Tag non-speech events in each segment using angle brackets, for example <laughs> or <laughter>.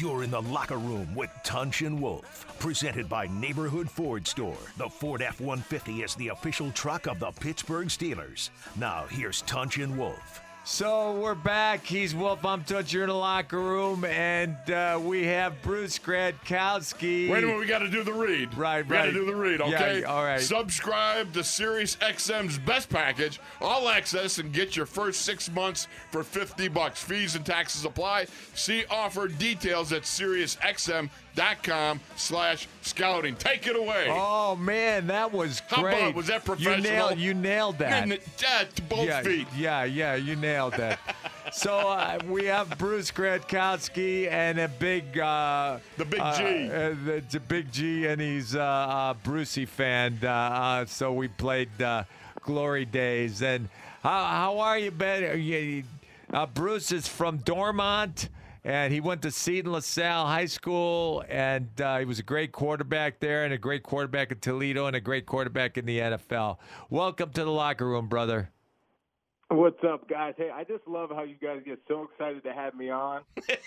You're in the locker room with Tunch and Wolf, presented by Neighborhood Ford Store. The Ford F 150 is the official truck of the Pittsburgh Steelers. Now, here's Tunch and Wolf. So we're back. He's Wolf. I'm Tunch. You're in the locker room, and uh, we have Bruce Gradkowski. Wait a minute, we got to do the read. Right, we got to right. do the read, okay? Yeah, all right. Subscribe to Sirius XM's best package, all access, and get your first six months for 50 bucks. Fees and taxes apply. See offer details at SiriusXM.com slash scouting. Take it away. Oh man, that was great. How great. about- was that You professional? nailed, you nailed that. Yeah, to both yeah, feet. Yeah, yeah, you nailed that. <laughs> so uh, we have Bruce Gradkowski and a big, uh, The big uh, G. uh, the, the big G, and he's uh, a Brucey fan. Uh, uh, so we played uh, Glory Days. And how, how are you, Ben? You- Uh, Bruce is from Dormont. And he went to Seton LaSalle High School, and uh, he was a great quarterback there, and a great quarterback in Toledo, and a great quarterback in the NFL. Welcome to the locker room, brother. What's up, guys? Hey, I just love how you guys get so excited to have me on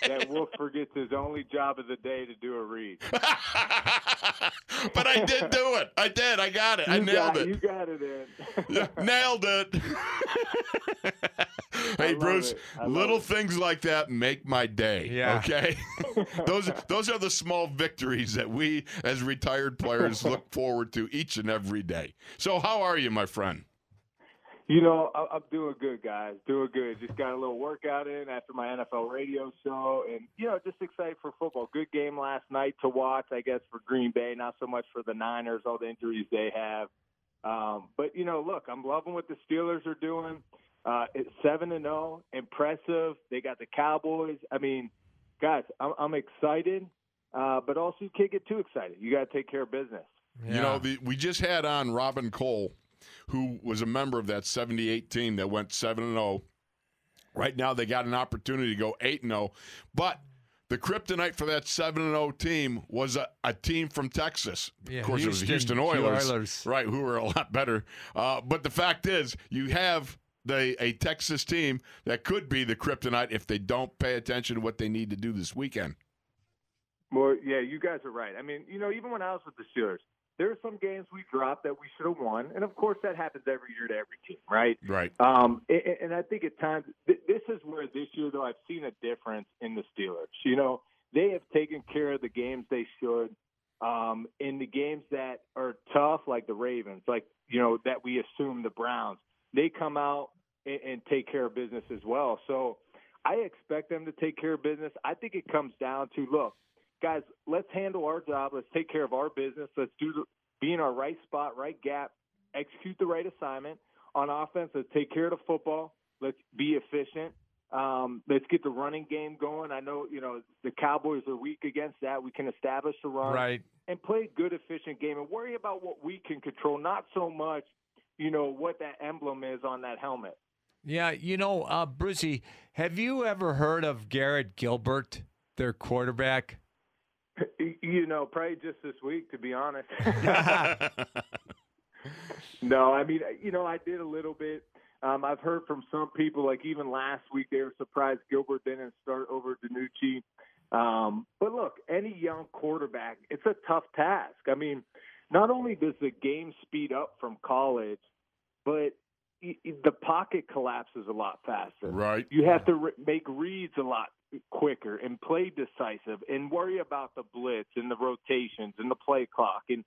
that <laughs> Wolf forgets his only job of the day to do a read. <laughs> but I did do it. I did. I got it. I nailed got, it. You got it in. <laughs> Nailed it. <laughs> hey Bruce, it. I love little it. things like that make my day. Yeah. Okay. <laughs> <laughs> those those are the small victories that we as retired players look forward to each and every day. So how are you, my friend? You know, I- I'm doing good, guys. Doing good. Just got a little workout in after my NFL radio show, and you know, just excited for football. Good game last night to watch, I guess, for Green Bay. Not so much for the Niners, all the injuries they have. Um, but you know, look, I'm loving what the Steelers are doing. Uh, it's seven and zero, impressive. They got the Cowboys. I mean, guys, I'm, I'm excited, uh, but also you can't get too excited. You got to take care of business. You know, the, we just had on Robin Cole, who was a member of that 78 team that went 7 and 0. Right now they got an opportunity to go 8 and 0, but the kryptonite for that 7 and 0 team was a, a team from Texas. Yeah, of course it was the Houston Houston Oilers, Oilers. right, who were a lot better. Uh, but the fact is, you have the a Texas team that could be the kryptonite if they don't pay attention to what they need to do this weekend. Well, yeah, you guys are right. I mean, you know, even when I was with the Steelers, there are some games we dropped that we should have won, and of course that happens every year to every team, right? Right. Um, and, and I think at times th- this is where this year though I've seen a difference in the Steelers. You know, they have taken care of the games they should. Um, in the games that are tough, like the Ravens, like you know that we assume the Browns, they come out and, and take care of business as well. So I expect them to take care of business. I think it comes down to look, guys, let's handle our job. Let's take care of our business. Let's do the, be in our right spot, right gap, execute the right assignment on offense. Let's take care of the football. Let's be efficient. Um, let's get the running game going. I know you know the Cowboys are weak against that. We can establish the run Right. and play a good, efficient game and worry about what we can control, not so much, you know, what that emblem is on that helmet. Yeah, you know, uh, Brucey, have you ever heard of Garrett Gilbert, their quarterback? <laughs> You know, probably just this week, to be honest. <laughs> <laughs> no, I mean, you know, I did a little bit. Um, I've heard from some people, like even last week, they were surprised Gilbert didn't start over DiNucci. Um, but look, any young quarterback, it's a tough task. I mean, not only does the game speed up from college, but the pocket collapses a lot faster. Right. You have to re- make reads a lot quicker and play decisive and worry about the blitz and the rotations and the play clock and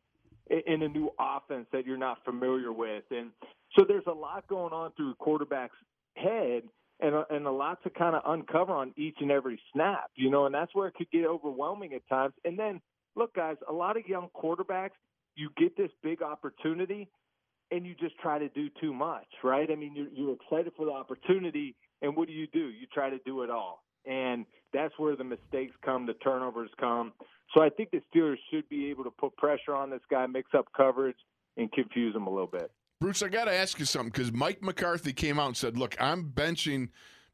in a new offense that you're not familiar with. And so there's a lot going on through a quarterback's head and a, and a lot to kind of uncover on each and every snap, you know, and that's where it could get overwhelming at times. And then look, guys, a lot of young quarterbacks, you get this big opportunity and you just try to do too much, right? I mean, you're, you're excited for the opportunity, and what do you do? You try to do it all. And that's where the mistakes come, the turnovers come. So I think the Steelers should be able to put pressure on this guy, mix up coverage, and confuse him a little bit. Bruce, I got to ask you something because Mike McCarthy came out and said, "Look, I'm benching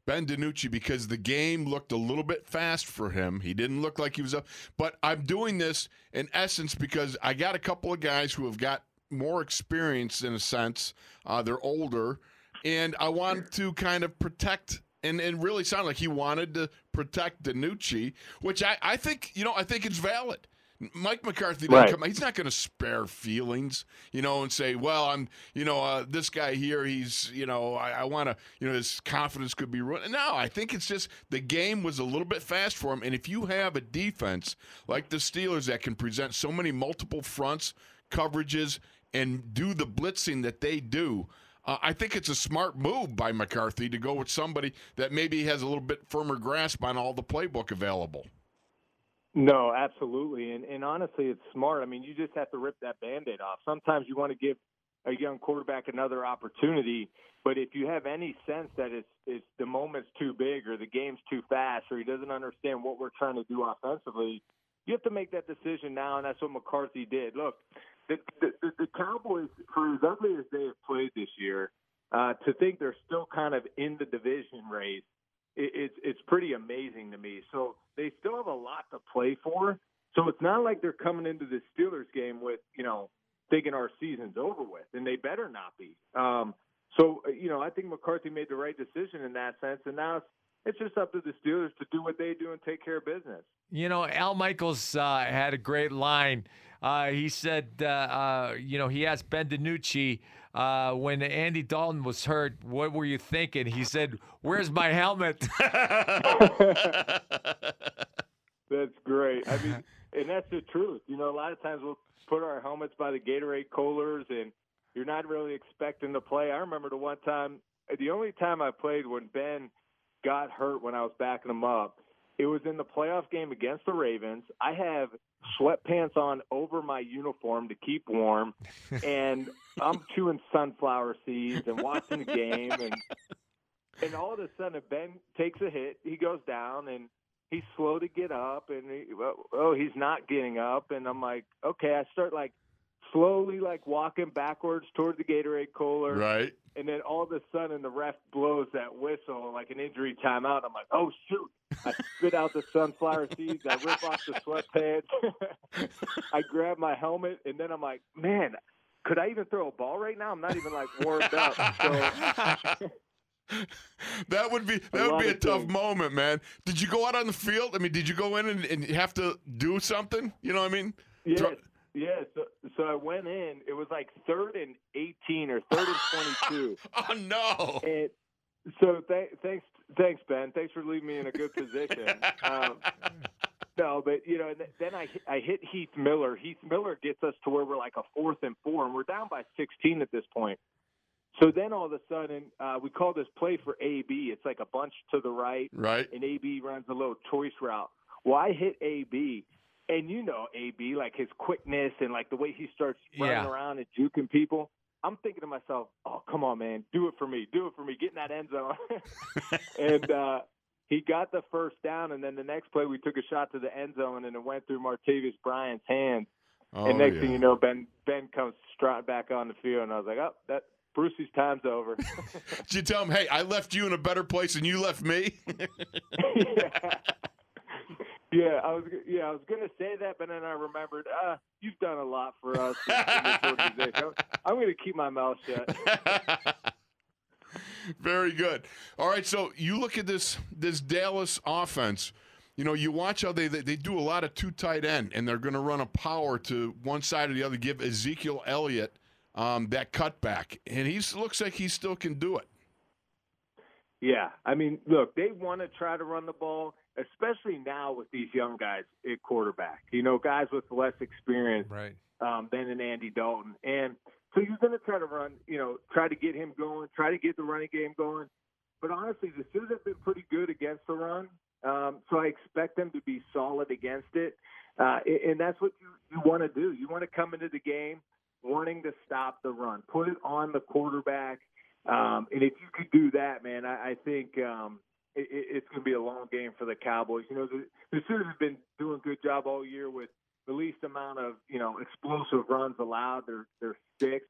Ben DiNucci because the game looked a little bit fast for him. He didn't look like he was up, but I'm doing this in essence because I got a couple of guys who have got more experience in a sense. Uh, they're older, and I want to kind of protect and it really sound like he wanted to protect DiNucci, which I, I think you know I think it's valid. Mike McCarthy didn't Right. come. He's not going to spare feelings, you know, and say, "Well, I'm, you know, uh, this guy here. He's, you know, I, I want to, you know, his confidence could be ruined." No, I think it's just the game was a little bit fast for him, and if you have a defense like the Steelers that can present so many multiple fronts, coverages, and do the blitzing that they do. Uh, I think it's a smart move by McCarthy to go with somebody that maybe has a little bit firmer grasp on all the playbook available. No, absolutely. And and honestly, it's smart. I mean, you just have to rip that band-aid off. Sometimes you want to give a young quarterback another opportunity, but if you have any sense that it's it's the moment's too big or the game's too fast or he doesn't understand what we're trying to do offensively, you have to make that decision now, and that's what McCarthy did. Look, the the, the, the Cowboys, for as ugly as they have played this year, uh, to think they're still kind of in the division race it, it's it's pretty amazing to me. So they still have a lot to play for. So it's not like they're coming into the Steelers game with you know thinking our season's over with, and they better not be. Um, so you know I think McCarthy made the right decision in that sense, and now it's just up to the Steelers to do what they do and take care of business. You know, Al Michaels uh, had a great line. Uh, he said, uh, uh, you know, he asked Ben DiNucci uh, when Andy Dalton was hurt, what were you thinking? He said, "Where's my helmet?" <laughs> That's great. I mean, and that's the truth. You know, a lot of times we'll put our helmets by the Gatorade coolers, and you're not really expecting to play. I remember the one time, the only time I played when Ben got hurt when I was backing him up. It was in the playoff game against the Ravens. I have sweatpants on over my uniform to keep warm, <laughs> and I'm chewing sunflower seeds and watching the game, and and all of a sudden Ben takes a hit. He goes down, and he's slow to get up, and he, oh, he's not getting up, and I'm like, okay. I start like slowly like walking backwards toward the Gatorade cooler, Right. and then all of a sudden the ref blows that whistle like an injury timeout. I'm like, oh shoot! I spit out the sunflower seeds. I rip off the sweatpants. <laughs> I grab my helmet, and then I'm like, man, could I even throw a ball right now? I'm not even like warmed up. So That would be that would be a tough things. moment, man. Did you go out on the field? I mean, did you go in and, and have to do something? You know what I mean? Yes, Throw- yeah. So, so I went in. It was like third and eighteen or third and twenty-two. <laughs> Oh no! and so th- thanks, thanks Ben. Thanks for leaving me in a good position. <laughs> Um, no, but you know, and th- then I hit- I hit Heath Miller. Heath Miller gets us to where we're like a fourth and four, and we're down by sixteen at this point. So then all of a sudden, uh, we call this play for AB. It's like a bunch to the right, Right. and AB runs a little choice route. Well, I hit AB, and you know AB, like his quickness and like the way he starts running Yeah. around and juking people. I'm thinking to myself, oh, come on, man, do it for me, do it for me, get in that end zone. <laughs> and uh, he got the first down, and then the next play we took a shot to the end zone, and it went through Martavis Bryant's hands. Oh, and next yeah. thing you know, Ben Ben comes strutting back on the field, and I was like, oh, that Brucey's time's over. <laughs> Did you tell him, hey, I left you in a better place than you left me? <laughs> yeah. Yeah, I was. Yeah, I was going to say that, but then I remembered. Uh, you've done a lot for us in, in this <laughs> organization. I'm, to keep my mouth shut. <laughs> Very good. All right, so you look at this this Dallas offense. You know, you watch how they they, they do a lot of two tight end, and they're going to run a power to one side or the other. Give Ezekiel Elliott um, that cutback, and he looks like he still can do it. Yeah, I mean, look, they want to try to run the ball, especially now with these young guys at quarterback. You know, guys with less experience right. um, than an Andy Dalton, and so you're going to try to run. You know, try to get him going, try to get the running game going. But honestly, the Steelers have been pretty good against the run, um, so I expect them to be solid against it. Uh, and and that's what you, you want to do. You want to come into the game wanting to stop the run, put it on the quarterback. Um, and if you could do that, man, I, I think um, it, it- it's going to be a long game for the Cowboys. You know, the, the Steelers have been doing a good job all year with the least amount of you know explosive runs allowed. They're they're sixth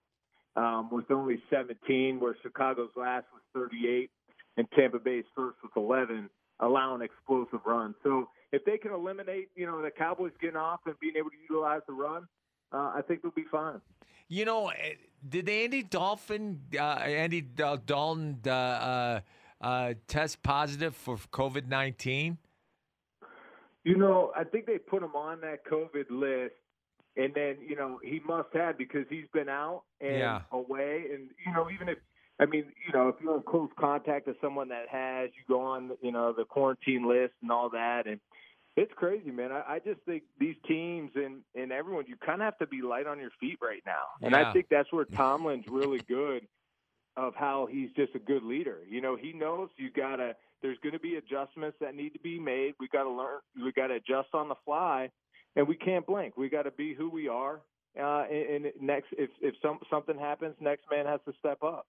um, with only 17, where Chicago's last was 38, and Tampa Bay's first was 11, allowing explosive runs. So if they can eliminate, you know, the Cowboys getting off and being able to utilize the run, uh, I think they'll be fine. You know, eh, did Andy Dolphin, uh, Andy Dal- Dalton, uh, uh, test positive for COVID nineteen? You know, I think they put him on that COVID list, and then you know he must have because he's been out and Yeah. away, and you know even if I mean you know if you're in close contact with someone that has, you go on you know the quarantine list and all that, and it's crazy, man. I, I just think these teams and and everyone, you kind of have to be light on your feet right now, and Yeah. I think that's where Tomlin's really good of how he's just a good leader. You know, he knows you gotta. There's going to be adjustments that need to be made. We got to learn. We got to adjust on the fly, and we can't blink. We got to be who we are. Uh, and, and next, if if some something happens, next man has to step up.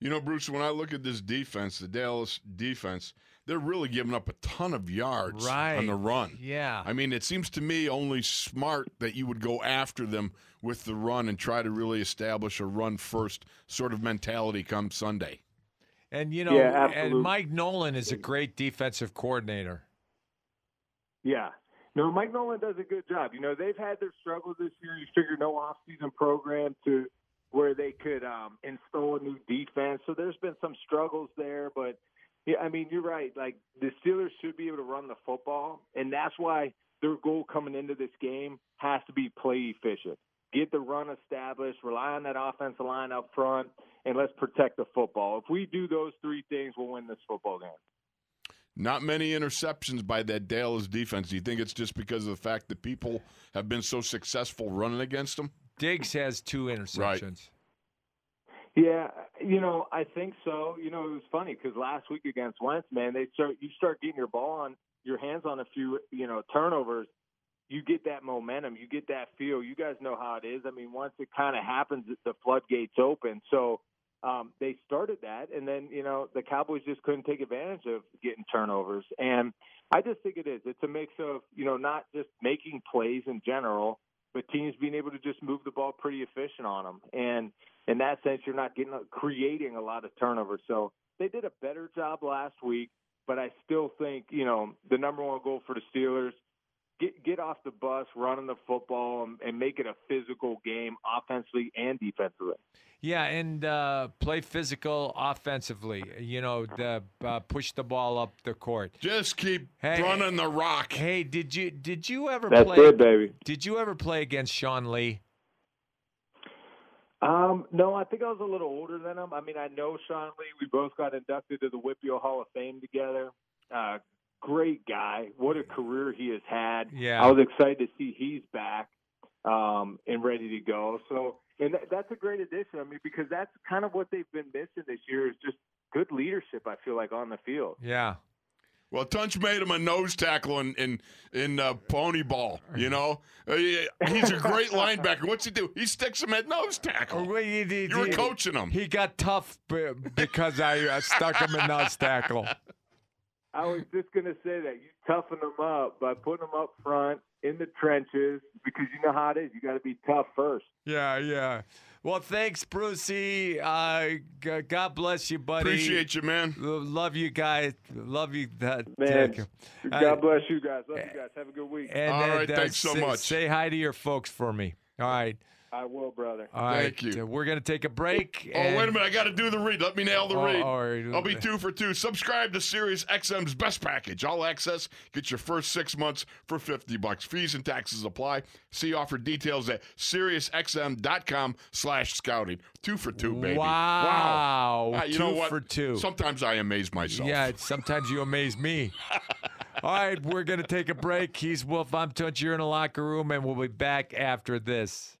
You know, Bruce, when I look at this defense, the Dallas defense, they're really giving up a ton of yards Right. on the run. Yeah. I mean, it seems to me only smart that you would go after them with the run and try to really establish a run first sort of mentality come Sunday. And you know, Yeah, and. Mike Nolan is a great defensive coordinator. Yeah. No, Mike Nolan does a good job. You know, they've had their struggles this year. You figure no offseason program to where they could um, install a new defense. So there's been some struggles there. But, yeah, I mean, you're right. Like, the Steelers should be able to run the football. And that's why their goal coming into this game has to be play efficient. Get the run established, rely on that offensive line up front, and let's protect the football. If we do those three things, we'll win this football game. Not many interceptions by that Dallas defense. Do you think it's just because of the fact that people have been so successful running against them? Diggs has two interceptions. Yeah, you know, I think so. You know, it was funny because last week against Wentz, man, they start you start getting your ball on your hands on a few, you know, turnovers. You get that momentum, you get that feel. You guys know how it is. I mean, once it kind of happens, the floodgates open. So um, they started that, and then you know the Cowboys just couldn't take advantage of getting turnovers. And I just think it is. It's a mix of you know not just making plays in general, but teams being able to just move the ball pretty efficient on them. And in that sense, you're not getting creating a lot of turnovers. So they did a better job last week, but I still think you know the number one goal for the Steelers get get off the bus, running the football, and, and make it a physical game, offensively and defensively. Yeah, and uh, play physical offensively. You know, the, uh, push the ball up the court. Just keep Hey. running the rock. Hey, did you did you ever That's play? it, baby. Did you ever play against Sean Lee? Um, no, I think I was a little older than him. I mean, I know Sean Lee. We both got inducted to the Whitfield Hall of Fame together. Uh, great guy. What a career he has had. Yeah. I was excited to see he's back um, and ready to go. So, and that, that's a great addition. I mean, because that's kind of what they've been missing this year is just good leadership. I feel like on the field. Yeah. Well, Tunch made him a nose tackle in in, in uh, pony ball. You know, Uh, he's a great <laughs> linebacker. What's he do? He sticks him at nose tackle. wait, he- he- You were he- coaching him. He got tough because I uh, stuck him in nose tackle. I was just going to say that you toughen them up by putting them up front in the trenches because you know how it is. You got to be tough first. Yeah, yeah. Well, thanks, Brucey. Uh, g- God bless you, buddy. Appreciate you, man. L- Love you guys. Love you. That, Man, Dick. God Uh, bless you guys. Love you guys. Have a good week. And, All and, right, uh, thanks so say- much. Say hi to your folks for me. All right. I will, brother. All right. Thank you. Uh, We're going to take a break. Oh, wait a minute. I got to do the read. Let me nail the Oh, read. all right. I'll be two for two. Subscribe to Sirius XM's best package. All access. Get your first six months for 50 bucks. Fees and taxes apply. See offer details at SiriusXM.com slash scouting. Two for two, baby. Wow. Ah, you two know what? for two. Sometimes I amaze myself. Yeah, sometimes you amaze me. <laughs> All right, we're going to take a break. He's Wolf. I'm Tunch. You're in the locker room, and we'll be back after this.